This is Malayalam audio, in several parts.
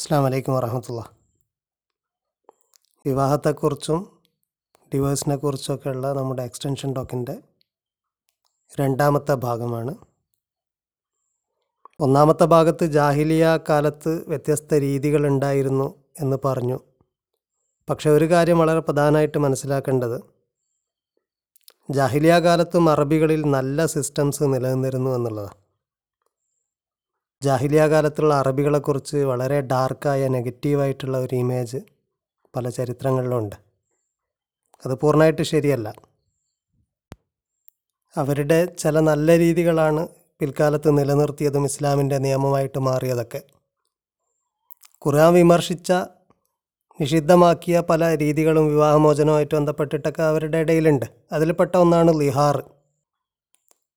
അസ്സാം വലൈക്കും വറഹമത്തുള്ള. വിവാഹത്തെക്കുറിച്ചും ഡിവേഴ്സിനെ കുറിച്ചൊക്കെയുള്ള നമ്മുടെ എക്സ്റ്റൻഷൻ ടോക്കിന്റെ രണ്ടാമത്തെ ഭാഗമാണ്. ഒന്നാമത്തെ ഭാഗത്ത് ജാഹിലിയ കാലത്ത് വ്യത്യസ്ത രീതികളുണ്ടായിരുന്നു എന്ന് പറഞ്ഞു. പക്ഷേ ഒരു കാര്യം വളരെ പ്രധാനമായിട്ട് മനസ്സിലാക്കേണ്ടത്. ജാഹിലിയ കാലത്തും അറബികളിൽ നല്ല സിസ്റ്റംസ് നിലനിന്നിരുന്നു എന്നുള്ളതാണ് ജാഹിലിയ കാലത്തുള്ള അറബികളെക്കുറിച്ച് വളരെ ഡാർക്കായ നെഗറ്റീവായിട്ടുള്ള ഒരു ഇമേജ് പല ചരിത്രങ്ങളിലുണ്ട്. അത് പൂർണമായിട്ട് ശരിയല്ല. അവരുടെ ചില നല്ല രീതികളാണ് പിൽക്കാലത്ത് നിലനിർത്തിയതും ഇസ്ലാമിന്റെ നിയമമായിട്ട് മാറിയതൊക്കെ. ഖുർആൻ വിമർശിച്ച നിഷിദ്ധമാക്കിയ പല രീതികളും വിവാഹമോചനവുമായിട്ട് ബന്ധപ്പെട്ടിട്ടൊക്കെ അവരുടെ ഇടയിലുണ്ട്. അതിൽപ്പെട്ട ഒന്നാണ് ലിഹാർ.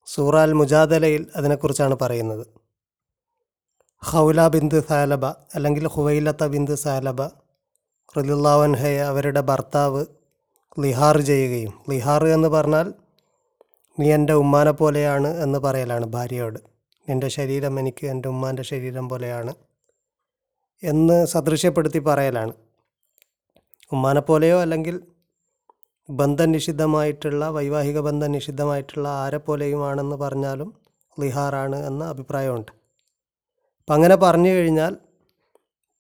സൂറാൽ മുജാദലയിൽ അതിനെക്കുറിച്ചാണ് പറയുന്നത്. ഹൗല ബിന്ദ് സാലബ അല്ലെങ്കിൽ ഹുവൈലത്ത ബിന്ദ് സാലബ റലിള്ളാവൻഹയെ അവരുടെ ഭർത്താവ് ലിഹാർ ചെയ്യുകയും ലിഹാർ എന്ന് പറഞ്ഞാൽ നീ എന്റെ ഉമ്മാനെ പോലെയാണ് എന്ന് പറയലാണ് ഭാര്യയോട്. നിന്റെ ശരീരം എനിക്ക് എന്റെ ഉമ്മാന്റെ ശരീരം പോലെയാണ് എന്ന് സദൃശ്യപ്പെടുത്തി പറയലാണ്. ഉമ്മാനെ പോലെയോ അല്ലെങ്കിൽ ബന്ധം നിഷിദ്ധമായിട്ടുള്ള വൈവാഹിക ബന്ധം നിഷിദ്ധമായിട്ടുള്ള ആരെ പോലെയുമാണെന്ന് പറഞ്ഞാലും ലിഹാറാണ് എന്ന അഭിപ്രായമുണ്ട്. അപ്പം അങ്ങനെ പറഞ്ഞു കഴിഞ്ഞാൽ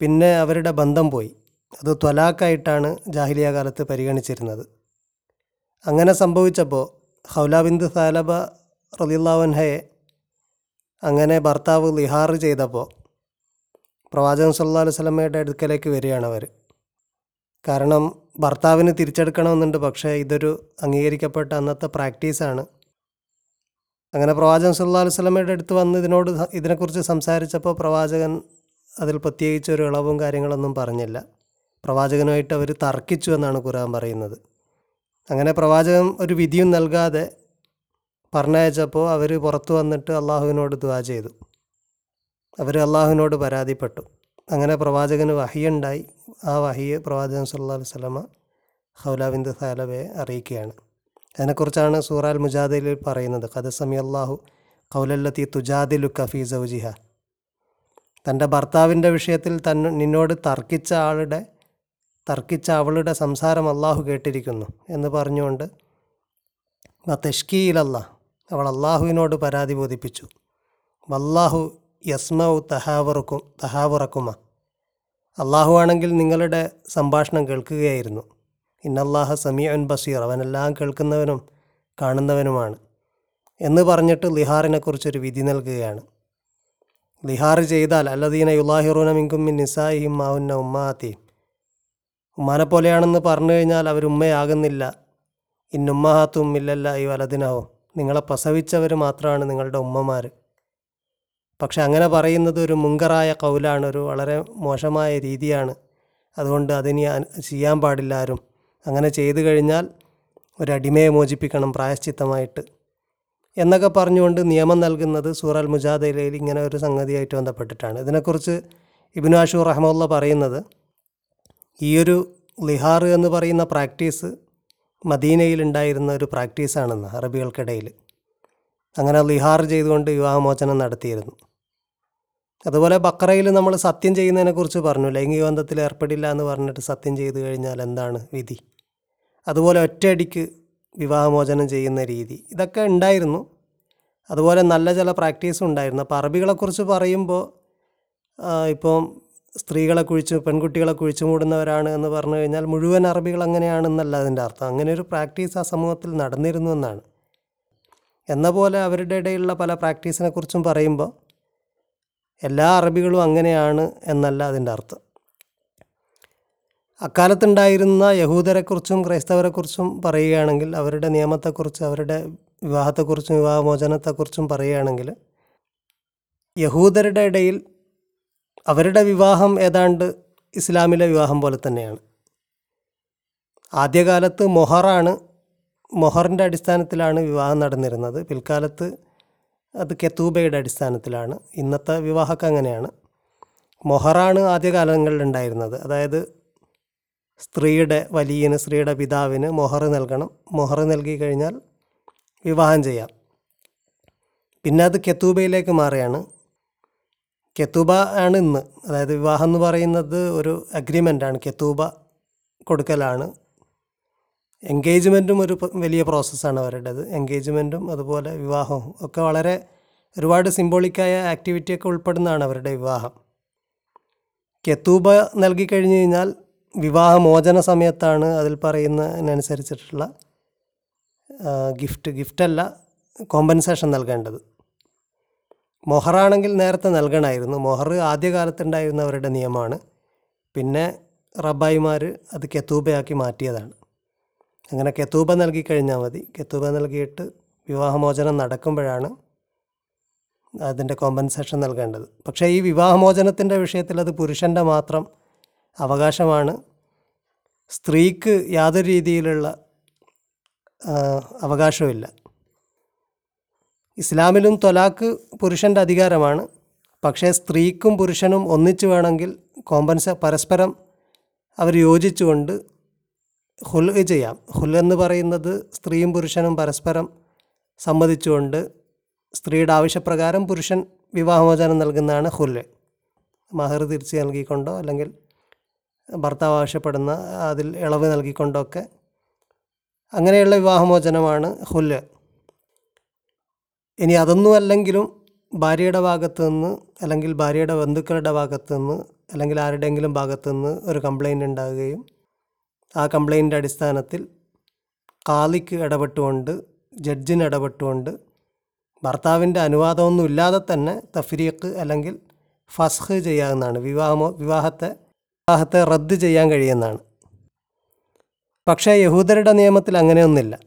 പിന്നെ അവരുടെ ബന്ധം പോയി. അത് ത്വലാക്കായിട്ടാണ് ജാഹിലിയ കാലത്ത് പരിഗണിച്ചിരുന്നത്. അങ്ങനെ സംഭവിച്ചപ്പോൾ ഹൗലാബിന്ദ് സാലബ റലിള്ളാവൻഹയെ അങ്ങനെ ഭർത്താവ് ലിഹാർ ചെയ്തപ്പോൾ പ്രവാചകൻ സല്ലാ അലൈഹി സ്വലമയുടെ അടുക്കലേക്ക് വരികയാണ് അവർ കാരണം ഭർത്താവിന് തിരിച്ചെടുക്കണമെന്നുണ്ട് പക്ഷേ ഇതൊരു അംഗീകരിക്കപ്പെട്ട അന്നത്തെ പ്രാക്ടീസാണ്. അങ്ങനെ പ്രവാചകൻ സല്ലാ അലൈഹി സ്വലമയുടെ അടുത്ത് വന്ന് ഇതിനോട് ഇതിനെക്കുറിച്ച് സംസാരിച്ചപ്പോൾ പ്രവാചകൻ അതിൽ പ്രത്യേകിച്ച് ഒരു ഇളവും കാര്യങ്ങളൊന്നും പറഞ്ഞില്ല. പ്രവാചകനുമായിട്ട് അവർ തർക്കിച്ചു എന്നാണ് ഖുർആൻ പറയുന്നത്. അങ്ങനെ പ്രവാചകൻ ഒരു വിധിയും നൽകാതെ പറഞ്ഞയച്ചപ്പോൾ അവർ പുറത്തു വന്നിട്ട് അള്ളാഹുവിനോട് ദുവാ ചെയ്തു. അവർ അള്ളാഹുവിനോട് പരാതിപ്പെട്ടു. അങ്ങനെ പ്രവാചകന് വഹിയുണ്ടായി. ആ വഹിയെ പ്രവാചകൻ സല്ലാ അലൈഹി സ്വലമ ഹൗലാബിന്ദ് സാലബയെ അറിയിക്കുകയാണ്. അതിനെക്കുറിച്ചാണ് സൂറാൽ മുജാദിലിൽ പറയുന്നത്. കഥ സമി അള്ളാഹു കൗലല്ലത്തി തുജാദിലു കഫി സൗജിഹ. തന്റെ ഭർത്താവിന്റെ വിഷയത്തിൽ തൻ നിന്നോട് തർക്കിച്ച ആളുടെ തർക്കിച്ച അവളുടെ സംസാരം അള്ളാഹു കേട്ടിരിക്കുന്നു എന്ന് പറഞ്ഞുകൊണ്ട് തെഷ്കിയിലല്ല അവൾ അള്ളാഹുവിനോട് പരാതി ബോധിപ്പിച്ചു. വല്ലാഹു യസ്മൗ തഹാവറുക്കും തഹാവുറക്കുമ. അള്ളാഹു ആണെങ്കിൽ നിങ്ങളുടെ സംഭാഷണം കേൾക്കുകയായിരുന്നു. ഇന്നല്ലാഹ സമീഅൻ ബസീർ. അവനെല്ലാം കേൾക്കുന്നവനും കാണുന്നവനുമാണ്. എന്ന് പറഞ്ഞിട്ട് ലിഹാറിനെക്കുറിച്ചൊരു വിധി നൽകുകയാണ്. ലിഹാർ ചെയ്താൽ അല്ലദീന യുലാഹിറൂന മിങ്കും നിസായിഹിം മാവുന്ന ഉമ്മാത്തിയും ഉമ്മാനെ പോലെയാണെന്ന് പറഞ്ഞു കഴിഞ്ഞാൽ അവരുമ്മയാകുന്നില്ല ഇന്നുമ്മഹാത്തും ഇല്ലല്ല ഈ വലതിനാവും നിങ്ങളെ പ്രസവിച്ചവർ മാത്രമാണ് നിങ്ങളുടെ ഉമ്മമാർ പക്ഷെ അങ്ങനെ പറയുന്നത് ഒരു മുങ്കറായ കൗലാണ്. ഒരു വളരെ മോശമായ രീതിയാണ്. അതുകൊണ്ട് അതിനി ചെയ്യാൻ പാടില്ല ആരും. അങ്ങനെ ചെയ്തു കഴിഞ്ഞാൽ ഒരടിമയെ മോചിപ്പിക്കണം പ്രായശ്ചിത്തമായിട്ട്. എന്നൊക്കെ പറഞ്ഞുകൊണ്ട് നിയമം നൽകുന്നത് സൂറൽ മുജാദയിലയിൽ ഇങ്ങനെ ഒരു സംഗതിയായിട്ട് ബന്ധപ്പെട്ടിട്ടാണ്. ഇതിനെക്കുറിച്ച് ഇബിനു ആഷൂർ റഹ്മുള്ള പറയുന്നത് ഈയൊരു ലിഹാർ എന്ന് പറയുന്ന പ്രാക്ടീസ് മദീനയിൽ ഉണ്ടായിരുന്ന ഒരു പ്രാക്ടീസാണെന്ന് അറബികൾക്കിടയിൽ. അങ്ങനെ ലിഹാർ ചെയ്തുകൊണ്ട് വിവാഹമോചനം നടത്തിയിരുന്നു. അതുപോലെ ബക്രയിൽ നമ്മൾ സത്യം ചെയ്യുന്നതിനെക്കുറിച്ച് പറഞ്ഞു ലൈംഗിക ബന്ധത്തിൽ ഏർപ്പെടില്ല എന്ന് പറഞ്ഞിട്ട് സത്യം ചെയ്തു കഴിഞ്ഞാൽ എന്താണ് വിധി? അതുപോലെ ഒറ്റയടിക്ക് വിവാഹമോചനം ചെയ്യുന്ന രീതി. ഇതൊക്കെ ഉണ്ടായിരുന്നു. അതുപോലെ നല്ല ചില പ്രാക്ടീസും ഉണ്ടായിരുന്നു. അപ്പോൾ അറബികളെക്കുറിച്ച് പറയുമ്പോൾ ഇപ്പം സ്ത്രീകളെ കുഴിച്ച് പെൺകുട്ടികളെ കുഴിച്ചു മൂടുന്നവരാണ് എന്ന് പറഞ്ഞു കഴിഞ്ഞാൽ മുഴുവൻ അറബികൾ അങ്ങനെയാണെന്നല്ല അതിന്റെ അർത്ഥം. അങ്ങനെ ഒരു പ്രാക്ടീസ് ആ സമൂഹത്തിൽ നടന്നിരുന്നു എന്നാണ്. എന്ന പോലെ അവരുടെ ഇടയിലുള്ള പല പ്രാക്ടീസിനെ കുറിച്ചും പറയുമ്പോൾ എല്ലാ അറബികളും അങ്ങനെയാണ് എന്നല്ല അതിന്റെ അർത്ഥം. അക്കാലത്തുണ്ടായിരുന്ന യഹൂദരെക്കുറിച്ചും ക്രൈസ്തവരെക്കുറിച്ചും പറയുകയാണെങ്കിൽ അവരുടെ നിയമത്തെക്കുറിച്ച് അവരുടെ വിവാഹത്തെക്കുറിച്ചും വിവാഹമോചനത്തെക്കുറിച്ചും പറയുകയാണെങ്കിൽ യഹൂദരുടെ ഇടയിൽ അവരുടെ വിവാഹം ഏതാണ്ട് ഇസ്ലാമിലെ വിവാഹം പോലെ തന്നെയാണ്. ആദ്യകാലത്ത് മൊഹറാണ് മൊഹറിന്റെ അടിസ്ഥാനത്തിലാണ് വിവാഹം നടന്നിരുന്നത്. പിൽക്കാലത്ത് അത് കെത്തൂബയുടെ അടിസ്ഥാനത്തിലാണ്. ഇന്നത്തെ വിവാഹമൊക്കെ അങ്ങനെയാണ്. മൊഹറാണ് ആദ്യകാലങ്ങളിൽ ഉണ്ടായിരുന്നത്. അതായത് സ്ത്രീയുടെ വലിയന് സ്ത്രീയുടെ പിതാവിന് മൊഹർ നൽകണം. മൊഹർ നൽകി കഴിഞ്ഞാൽ വിവാഹം ചെയ്യാം. പിന്നെ അത് കെത്തൂബയിലേക്ക് മാറുകയാണ്. കെത്തൂബ ആണ് ഇന്ന്. അതായത് വിവാഹം എന്ന് പറയുന്നത് ഒരു അഗ്രിമെന്റാണ് കെത്തൂബ കൊടുക്കലാണ്. എൻഗേജ്മെന്റും ഒരു വലിയ പ്രോസസ്സാണ് അവരുടേത്. എൻഗേജ്മെന്റും അതുപോലെ വിവാഹവും ഒക്കെ വളരെ ഒരുപാട് സിംബോളിക്കായ ആക്ടിവിറ്റിയൊക്കെ ഉൾപ്പെടുന്നതാണ് അവരുടെ വിവാഹം. കെത്തൂബ നൽകി കഴിഞ്ഞ് കഴിഞ്ഞാൽ വിവാഹമോചന സമയത്താണ് അതിൽ പറയുന്നതിനനുസരിച്ചിട്ടുള്ള ഗിഫ്റ്റ് ഗിഫ്റ്റല്ല കോമ്പൻസേഷൻ നൽകേണ്ടത്. മൊഹറാണെങ്കിൽ നേരത്തെ നൽകണമായിരുന്നു. മൊഹർ ആദ്യകാലത്തുണ്ടായിരുന്നവരുടെ നിയമമാണ്. പിന്നെ റബ്ബായിമാർ അത് കെത്തൂബയാക്കി മാറ്റിയതാണ്. അങ്ങനെ കെത്തൂബ നൽകി കഴിഞ്ഞാൽ മതി. കെത്തൂബ നൽകിയിട്ട് വിവാഹമോചനം നടക്കുമ്പോഴാണ് അതിന്റെ കോമ്പൻസേഷൻ നൽകേണ്ടത്. പക്ഷേ ഈ വിവാഹമോചനത്തിന്റെ വിഷയത്തിൽ അത് പുരുഷന്റെ മാത്രം അവകാശമാണ്. സ്ത്രീക്ക് യാതൊരു രീതിയിലുള്ള അവകാശമില്ല ഇസ്ലാമിലും തൊലാക്ക് പുരുഷന്റെ അധികാരമാണ്. പക്ഷേ സ്ത്രീക്കും പുരുഷനും ഒന്നിച്ചു വേണമെങ്കിൽ കോമ്പൻസ പരസ്പരം അവർ യോജിച്ചുകൊണ്ട് ഹുൽ ചെയ്യാം. ഹുൽ എന്ന് പറയുന്നത് സ്ത്രീയും പുരുഷനും പരസ്പരം സമ്മതിച്ചുകൊണ്ട് സ്ത്രീയുടെ ആവശ്യപ്രകാരം പുരുഷൻ വിവാഹമോചനം നൽകുന്നതാണ് ഹുൽ മഹർ തിരിച്ച് നൽകിക്കൊണ്ടോ അല്ലെങ്കിൽ ഭർത്താവ് ആവശ്യപ്പെടുന്ന അതിൽ ഇളവ് നൽകിക്കൊണ്ടൊക്കെ അങ്ങനെയുള്ള വിവാഹമോചനമാണ് ഹുൽ ഇനി അതൊന്നും അല്ലെങ്കിലും ഭാര്യയുടെ ഭാഗത്ത് നിന്ന് അല്ലെങ്കിൽ ഭാര്യയുടെ ബന്ധുക്കളുടെ ഭാഗത്ത് നിന്ന് അല്ലെങ്കിൽ ആരുടെയെങ്കിലും ഭാഗത്ത് നിന്ന് ഒരു കംപ്ലൈന്റ് ഉണ്ടാകുകയും ആ കംപ്ലൈന്റെ അടിസ്ഥാനത്തിൽ കാലിക്ക് ഇടപെട്ടുകൊണ്ട് ജഡ്ജിന് ഇടപെട്ടുകൊണ്ട് ഭർത്താവിന്റെ അനുവാദമൊന്നും ഇല്ലാതെ തന്നെ തഫ്രീഖ് അല്ലെങ്കിൽ ഫസ്ഹ് ചെയ്യാവുന്നതാണ്. വിവാഹമോ വിവാഹത്തെ വിവാഹത്തെ റദ്ദ് ചെയ്യാൻ കഴിയുന്നതാണ്. പക്ഷേ യഹൂദരുടെ നിയമത്തിൽ അങ്ങനെയൊന്നുമില്ല.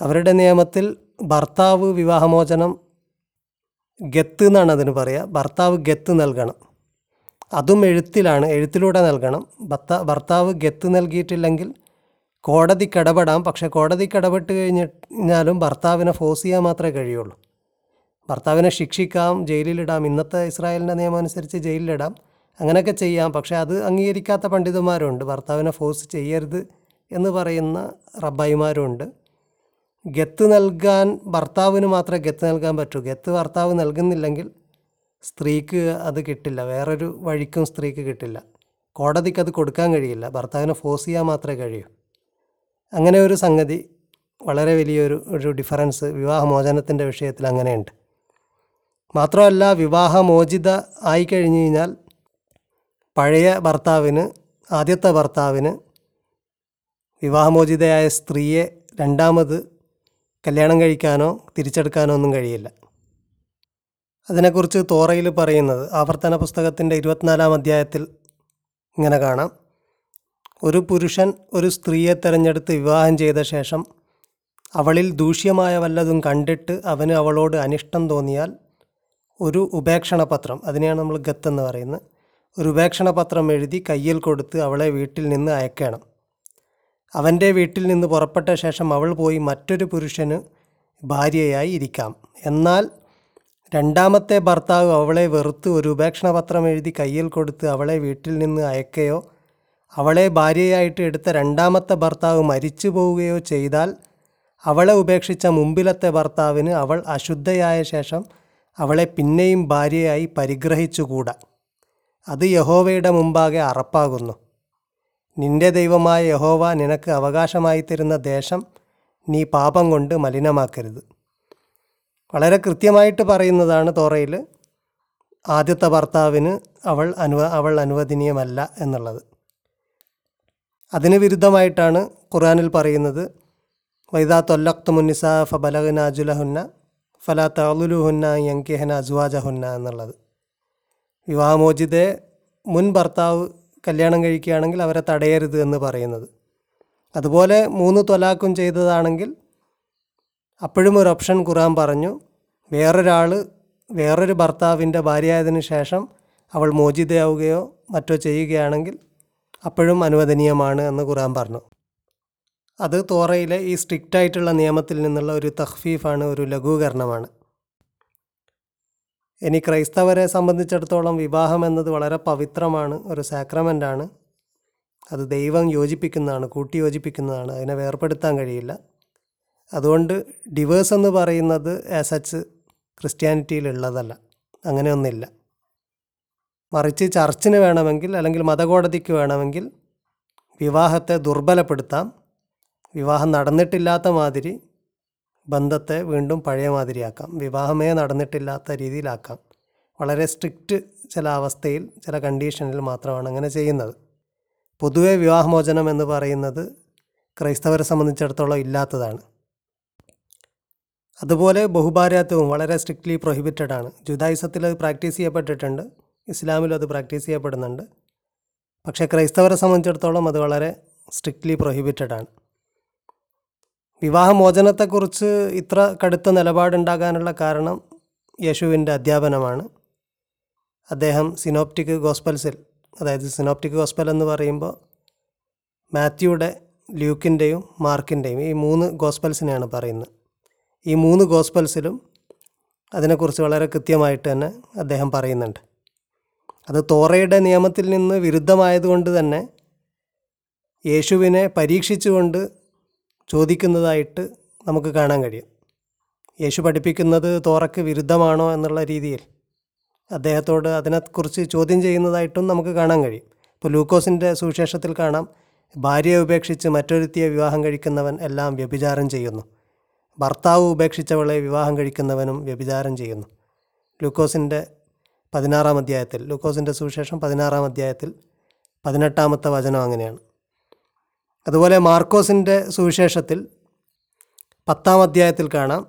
അവരുടെ നിയമത്തിൽ ഭർത്താവ് വിവാഹമോചനം ഗത്ത് എന്നാണ് അതിന് പറയുക. ഭർത്താവ് ഗത്ത് നൽകണം. അതും എഴുത്തിലാണ് എഴുത്തിലൂടെ നൽകണം. ഭർത്ത ഭർത്താവ് ഗത്ത് നൽകിയിട്ടില്ലെങ്കിൽ കോടതിക്ക് ഇടപെടാം പക്ഷേ കോടതിക്ക് ഇടപെട്ട് കഴിഞ്ഞാലും ഭർത്താവിനെ ഫോഴ്സ് ചെയ്യാൻ മാത്രമേ കഴിയുള്ളൂ. ഭർത്താവിനെ ശിക്ഷിക്കാം ജയിലിലിടാം. ഇന്നത്തെ ഇസ്രായേലിന്റെ നിയമം അനുസരിച്ച് ജയിലിലിടാം. അങ്ങനെയൊക്കെ ചെയ്യാം. പക്ഷേ അത് അംഗീകരിക്കാത്ത പണ്ഡിതന്മാരുണ്ട്. ഭർത്താവിനെ ഫോഴ്സ് ചെയ്യരുത് എന്ന് പറയുന്ന റബ്ബായിമാരുണ്ട്. ഗത്ത് നൽകാൻ ഭർത്താവിന് മാത്രമേ ഗത്ത് നൽകാൻ പറ്റൂ. ഗത്ത് ഭർത്താവ് നൽകുന്നില്ലെങ്കിൽ സ്ത്രീക്ക് അത് കിട്ടില്ല. വേറൊരു വഴിക്കും സ്ത്രീക്ക് കിട്ടില്ല. കോടതിക്ക് അത് കൊടുക്കാൻ കഴിയില്ല. ഭർത്താവിനെ ഫോഴ്സ് ചെയ്യാൻ മാത്രമേ കഴിയൂ. അങ്ങനെ ഒരു സംഗതി വളരെ വലിയൊരു ഒരു ഡിഫറൻസ് വിവാഹമോചനത്തിന്റെ വിഷയത്തിൽ അങ്ങനെയുണ്ട്. മാത്രമല്ല വിവാഹമോചിത ആയി കഴിഞ്ഞ് കഴിഞ്ഞാൽ പഴയ ഭർത്താവിന് ആദ്യത്തെ ഭർത്താവിന് വിവാഹമോചിതയായ സ്ത്രീയെ രണ്ടാമത് കല്യാണം കഴിക്കാനോ തിരിച്ചെടുക്കാനോ ഒന്നും കഴിയില്ല. അതിനെക്കുറിച്ച് തോറയിൽ പറയുന്നത് ആവർത്തന പുസ്തകത്തിന്റെ ഇരുപത്തിനാലാം അധ്യായത്തിൽ ഇങ്ങനെ കാണാം. ഒരു പുരുഷൻ ഒരു സ്ത്രീയെ തിരഞ്ഞെടുത്ത് വിവാഹം ചെയ്ത ശേഷം അവളിൽ ദൂഷ്യമായ വല്ലതും കണ്ടിട്ട് അവന് അവളോട് അനിഷ്ടം തോന്നിയാൽ ഒരു ഉപേക്ഷണപത്രം അതിനെയാണ് നമ്മൾ ഗത്ത് എന്ന് പറയുന്നത്. ഒരു ഉപേക്ഷണ പത്രം എഴുതി കയ്യിൽ കൊടുത്ത് അവളെ വീട്ടിൽ നിന്ന് അയക്കണം. അവന്റെ വീട്ടിൽ നിന്ന് പുറപ്പെട്ട ശേഷം അവൾ പോയി മറ്റൊരു പുരുഷന് ഭാര്യയായി ഇരിക്കാം. എന്നാൽ രണ്ടാമത്തെ ഭർത്താവ് അവളെ വെറുത്ത് ഒരു ഉപേക്ഷണ പത്രം എഴുതി കയ്യിൽ കൊടുത്ത് അവളെ വീട്ടിൽ നിന്ന് അയക്കുകയോ അവളെ ഭാര്യയായിട്ട് എടുത്ത രണ്ടാമത്തെ ഭർത്താവ് മരിച്ചു പോവുകയോ ചെയ്താൽ അവളെ ഉപേക്ഷിച്ച മുമ്പിലത്തെ ഭർത്താവിന് അവൾ അശുദ്ധയായ ശേഷം അവളെ പിന്നെയും ഭാര്യയായി പരിഗ്രഹിച്ചുകൂടാ. അത് യഹോവയുടെ മുമ്പാകെ അറപ്പാകുന്നു. നിന്റെ ദൈവമായ യഹോവ നിനക്ക് അവകാശമായി തരുന്ന ദേശം നീ പാപം കൊണ്ട് മലിനമാക്കരുത്. വളരെ കൃത്യമായിട്ട് പറയുന്നതാണ് തോറയിൽ ആദ്യത്തെ ഭർത്താവിന് അവൾ അനുവ അവൾ അനുവദനീയമല്ല എന്നുള്ളത്. അതിന് വിരുദ്ധമായിട്ടാണ് ഖുറാനിൽ പറയുന്നത് വൈദാ തൊല്ലക്തു മുന്നിസ ഫബലഹന അജുലഹുന്ന ഫലാ തളുലുഹുന്ന യങ്കിഹന അസ്വാജഹുന്ന എന്നുള്ളത്. വിവാഹമോചിതയെ മുൻ ഭർത്താവ് കല്യാണം കഴിക്കുകയാണെങ്കിൽ അവരെ തടയരുത് എന്ന് പറയുന്നത്. അതുപോലെ മൂന്ന് തൊലാക്കും ചെയ്തതാണെങ്കിൽ അപ്പോഴും ഒരു ഓപ്ഷൻ ഖുറാൻ പറഞ്ഞു വേറൊരാൾ വേറൊരു ഭർത്താവിന്റെ ഭാര്യയായതിനു ശേഷം അവൾ മോചിതയാവുകയോ മറ്റോ ചെയ്യുകയാണെങ്കിൽ അപ്പോഴും അനുവദനീയമാണ് എന്ന് ഖുറാൻ പറഞ്ഞു. അത് തോറയിലെ ഈ സ്ട്രിക്റ്റായിട്ടുള്ള നിയമത്തിൽ നിന്നുള്ള ഒരു തഹ്ഫീഫാണ് ഒരു ലഘൂകരണമാണ്. ഇനി ക്രൈസ്തവരെ സംബന്ധിച്ചിടത്തോളം വിവാഹം എന്നത് വളരെ പവിത്രമാണ് ഒരു സാക്രമെന്റാണ് അത് ദൈവം യോജിപ്പിക്കുന്നതാണ് കൂട്ടി യോജിപ്പിക്കുന്നതാണ് അതിനെ വേർപ്പെടുത്താൻ കഴിയില്ല. അതുകൊണ്ട് ഡിവേഴ്സ് എന്ന് പറയുന്നത് ആസ് സച്ച് ക്രിസ്ത്യാനിറ്റിയിലുള്ളതല്ല അങ്ങനെയൊന്നില്ല മറിച്ച് ചർച്ചിന് വേണമെങ്കിൽ അല്ലെങ്കിൽ മതകോടതിക്ക് വേണമെങ്കിൽ വിവാഹത്തെ ദുർബലപ്പെടുത്താം. വിവാഹം നടന്നിട്ടില്ലാത്ത മാതിരി ബന്ധത്തെ വീണ്ടും പഴയ മാതിരിയാക്കാം. വിവാഹമേ നടന്നിട്ടില്ലാത്ത രീതിയിലാക്കാം. വളരെ സ്ട്രിക്റ്റ് ചില അവസ്ഥയിൽ ചില കണ്ടീഷനിൽ മാത്രമാണ് അങ്ങനെ ചെയ്യുന്നത്. പൊതുവെ വിവാഹമോചനം എന്ന് പറയുന്നത് ക്രൈസ്തവരെ സംബന്ധിച്ചിടത്തോളം ഇല്ലാത്തതാണ്. അതുപോലെ ബഹുഭാര്യാത്വവും വളരെ സ്ട്രിക്ട്ലി പ്രൊഹിബിറ്റഡ് ആണ് ജുദായിസത്തിൽ അത് പ്രാക്ടീസ് ചെയ്യപ്പെട്ടിട്ടുണ്ട്. ഇസ്ലാമിലും അത് പ്രാക്ടീസ് ചെയ്യപ്പെടുന്നുണ്ട്. പക്ഷേ ക്രൈസ്തവരെ സംബന്ധിച്ചിടത്തോളം അത് വളരെ സ്ട്രിക്ട്ലി പ്രൊഹിബിറ്റഡ് ആണ് വിവാഹമോചനത്തെക്കുറിച്ച് ഇത്ര കടുത്ത നിലപാടുണ്ടാകാനുള്ള കാരണം യേശുവിന്റെ അധ്യാപനമാണ്. അദ്ദേഹം സിനോപ്റ്റിക് ഗോസ്പൽസിൽ അതായത് സിനോപ്റ്റിക് ഗോസ്പൽ എന്ന് പറയുമ്പോൾ മാത്യുയുടെ ല്യൂക്കിന്റെയും മാർക്കിന്റെയും ഈ മൂന്ന് ഗോസ്പൽസിനെയാണ് പറയുന്നത്. ഈ മൂന്ന് ഗോസ്പൽസിലും അതിനെക്കുറിച്ച് വളരെ കൃത്യമായിട്ട് തന്നെ അദ്ദേഹം പറയുന്നുണ്ട്. അത് തോറയുടെ നിയമത്തിൽ നിന്ന് വിരുദ്ധമായതുകൊണ്ട് തന്നെ യേശുവിനെ പരീക്ഷിച്ചുകൊണ്ട് ചോദിക്കുന്നതായിട്ട് നമുക്ക് കാണാൻ കഴിയും. യേശു പഠിപ്പിക്കുന്നത് തോറക്ക് വിരുദ്ധമാണോ എന്നുള്ള രീതിയിൽ അദ്ദേഹത്തോട് അതിനെക്കുറിച്ച് ചോദ്യം ചെയ്യുന്നതായിട്ടും നമുക്ക് കാണാൻ കഴിയും. ഇപ്പോൾ ലൂക്കോസിന്റെ സുവിശേഷത്തിൽ കാണാം ഭാര്യയെ ഉപേക്ഷിച്ച് മറ്റൊരുത്തിയെ വിവാഹം കഴിക്കുന്നവൻ എല്ലാം വ്യഭിചാരം ചെയ്യുന്നു. ഭർത്താവ് ഉപേക്ഷിച്ചവളെ വിവാഹം കഴിക്കുന്നവനും വ്യഭിചാരം ചെയ്യുന്നു. ലൂക്കോസിന്റെ പതിനാറാം അധ്യായത്തിൽ ലൂക്കോസിന്റെ സുവിശേഷം പതിനാറാം അധ്യായത്തിൽ പതിനെട്ടാമത്തെ വചനം അങ്ങനെയാണ്. അതുപോലെ മാർക്കോസിന്റെ സുവിശേഷത്തിൽ പത്താം അധ്യായത്തിൽ കാണാം.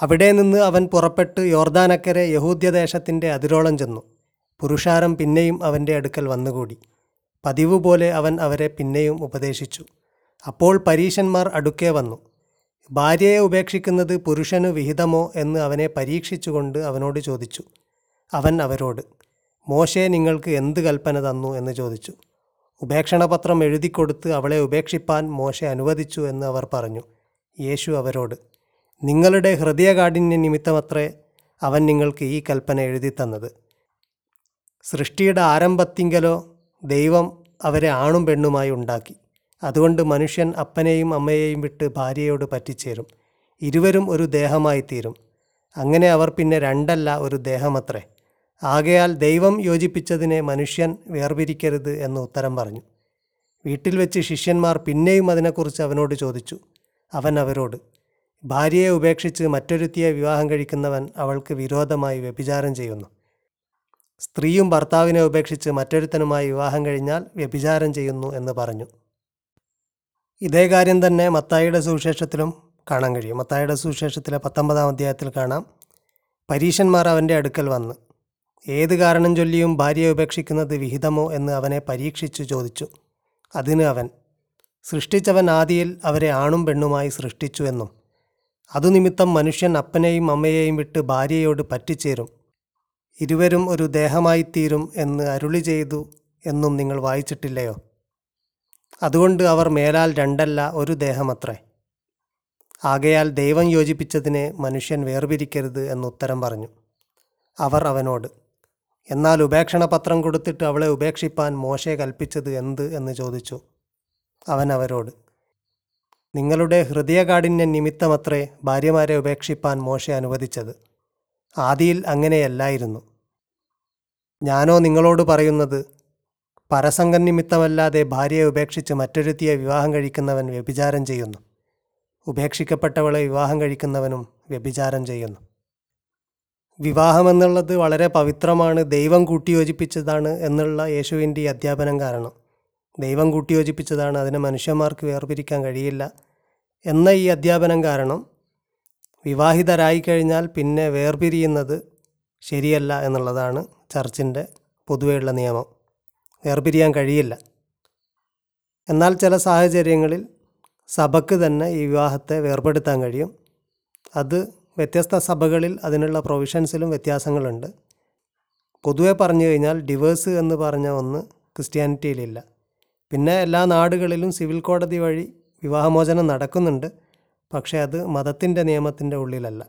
അവിടെ നിന്ന് അവൻ പുറപ്പെട്ട് യോർദാനക്കരെ യഹൂദ്യദേശത്തിന്റെ അതിരോളം ചെന്നു. പുരുഷാരം പിന്നെയും അവന്റെ അടുക്കൽ വന്നുകൂടി. പതിവ് പോലെ അവൻ അവരെ പിന്നെയും ഉപദേശിച്ചു. അപ്പോൾ പരീശന്മാർ അടുക്കേ വന്നു. ഭാര്യയെ ഉപേക്ഷിക്കുന്നത് പുരുഷന് വിഹിതമോ എന്ന് അവനെ പരീക്ഷിച്ചുകൊണ്ട് അവനോട് ചോദിച്ചു. അവൻ അവരോട് മോശെ നിങ്ങൾക്ക് എന്ത് കൽപ്പന തന്നു? എന്ന് ചോദിച്ചു. ഉപേക്ഷണപത്രം എഴുതിക്കൊടുത്ത് അവളെ ഉപേക്ഷിപ്പാൻ മോശെ അനുവദിച്ചു എന്ന് അവർ പറഞ്ഞു. യേശു അവരോട് നിങ്ങളുടെ ഹൃദയകാഠിന്യ നിമിത്തമത്രേ അവൻ നിങ്ങൾക്ക് ഈ കൽപ്പന എഴുതി തന്നത് സൃഷ്ടിയുടെ ആരംഭത്തിങ്കലോ ദൈവം അവരെ ആണും പെണ്ണുമായി ഉണ്ടാക്കി. അതുകൊണ്ട് മനുഷ്യൻ അപ്പനെയും അമ്മയെയും വിട്ട് ഭാര്യയോട് പറ്റിച്ചേരും. ഇരുവരും ഒരു ദേഹമായി തീരും അങ്ങനെ അവർ പിന്നെ രണ്ടല്ല ഒരു ദേഹമത്രേ. ആകയാൽ ദൈവം യോജിപ്പിച്ചതിനെ മനുഷ്യൻ വേർപിരിക്കരുത് എന്ന് ഉത്തരം പറഞ്ഞു. വീട്ടിൽ വെച്ച് ശിഷ്യന്മാർ പിന്നെയും അതിനെക്കുറിച്ച് അവനോട് ചോദിച്ചു. അവൻ അവരോട് ഭാര്യയെ ഉപേക്ഷിച്ച് മറ്റൊരുത്തിയെ വിവാഹം കഴിക്കുന്നവൻ അവൾക്ക് വിരോധമായി വ്യഭിചാരം ചെയ്യുന്നു. സ്ത്രീയും ഭർത്താവിനെ ഉപേക്ഷിച്ച് മറ്റൊരുത്തനുമായി വിവാഹം കഴിഞ്ഞാൽ വ്യഭിചാരം ചെയ്യുന്നു എന്ന് പറഞ്ഞു. ഇതേ കാര്യം തന്നെ മത്തായിയുടെ സുവിശേഷത്തിലും കാണാൻ കഴിയും. മത്തായിയുടെ സുവിശേഷത്തിലെ പത്തൊമ്പതാം അധ്യായത്തിൽ കാണാം. പരീശന്മാർ അവന്റെ അടുക്കൽ വന്ന് ഏത് കാരണം ചൊല്ലിയും ഭാര്യയെ ഉപേക്ഷിക്കുന്നത് വിഹിതമോ എന്ന് അവനെ പരീക്ഷിച്ചു ചോദിച്ചു. അതിന് അവൻ സൃഷ്ടിച്ചവൻ ആദിയിൽ അവരെ ആണും പെണ്ണുമായി സൃഷ്ടിച്ചു എന്നും അതുനിമിത്തം മനുഷ്യൻ അപ്പനെയും അമ്മയെയും വിട്ട് ഭാര്യയോട് പറ്റിച്ചേരും. ഇരുവരും ഒരു ദേഹമായിത്തീരും എന്ന് അരുളി ചെയ്തു എന്നും നിങ്ങൾ വായിച്ചിട്ടില്ലയോ? അതുകൊണ്ട് അവർ മേലാൽ രണ്ടല്ല ഒരു ദേഹമത്രേ. ആകയാൽ ദൈവം യോജിപ്പിച്ചതിനെ മനുഷ്യൻ വേർപിരിക്കരുത് എന്നുത്തരം പറഞ്ഞു. അവർ അവനോട് എന്നാൽ ഉപേക്ഷണ പത്രം കൊടുത്തിട്ട് അവളെ ഉപേക്ഷിപ്പാൻ മോശെ കൽപ്പിച്ചത് എന്ത് എന്ന് ചോദിച്ചു. അവൻ അവരോട് നിങ്ങളുടെ ഹൃദയകാഠിന്യ നിമിത്തമത്രേ ഭാര്യമാരെ ഉപേക്ഷിപ്പാൻ മോശെ അനുവദിച്ചത്. ആദിയിൽ അങ്ങനെയല്ലായിരുന്നു. ഞാനോ നിങ്ങളോട് പറയുന്നത് പരസംഗം നിമിത്തമല്ലാതെ ഭാര്യയെ ഉപേക്ഷിച്ച് മറ്റൊരുത്തിയെ വിവാഹം കഴിക്കുന്നവൻ വ്യഭിചാരം ചെയ്യുന്നു. ഉപേക്ഷിക്കപ്പെട്ടവളെ വിവാഹം കഴിക്കുന്നവനും വ്യഭിചാരം ചെയ്യുന്നു. വിവാഹമെന്നുള്ളത് വളരെ പവിത്രമാണ് ദൈവം കൂട്ടിയോജിപ്പിച്ചതാണ് എന്നുള്ള യേശുവിന്റെ അധ്യാപനം കാരണം. ദൈവം കൂട്ടിയോജിപ്പിച്ചതാണ് അതിനെ മനുഷ്യന്മാർക്ക് വേർപിരിക്കാൻ കഴിയില്ല എന്ന ഈ അധ്യാപനം കാരണം വിവാഹിതരായി കഴിഞ്ഞാൽ പിന്നെ വേർപിരിയുന്നത് ശരിയല്ല എന്നുള്ളതാണ് ചർച്ചിന്റെ പൊതുവെയുള്ള നിയമം. വേർപിരിയാൻ കഴിയില്ല. എന്നാൽ ചില സാഹചര്യങ്ങളിൽ സഭയ്ക്ക് തന്നെ ഈ വിവാഹത്തെ വേർപെടുത്താൻ കഴിയും. അത് വ്യത്യസ്ത സഭകളിൽ അതിനുള്ള പ്രൊവിഷൻസിലും വ്യത്യാസങ്ങളുണ്ട്. പൊതുവെ പറഞ്ഞു കഴിഞ്ഞാൽ ഡിവേഴ്സ് എന്ന് പറഞ്ഞ ഒന്ന് ക്രിസ്ത്യാനിറ്റിയിലില്ല. പിന്നെ എല്ലാ നാടുകളിലും സിവിൽ കോടതി വഴി വിവാഹമോചനം നടക്കുന്നുണ്ട്. പക്ഷേ അത് മതത്തിന്റെ നിയമത്തിന്റെ ഉള്ളിലല്ല.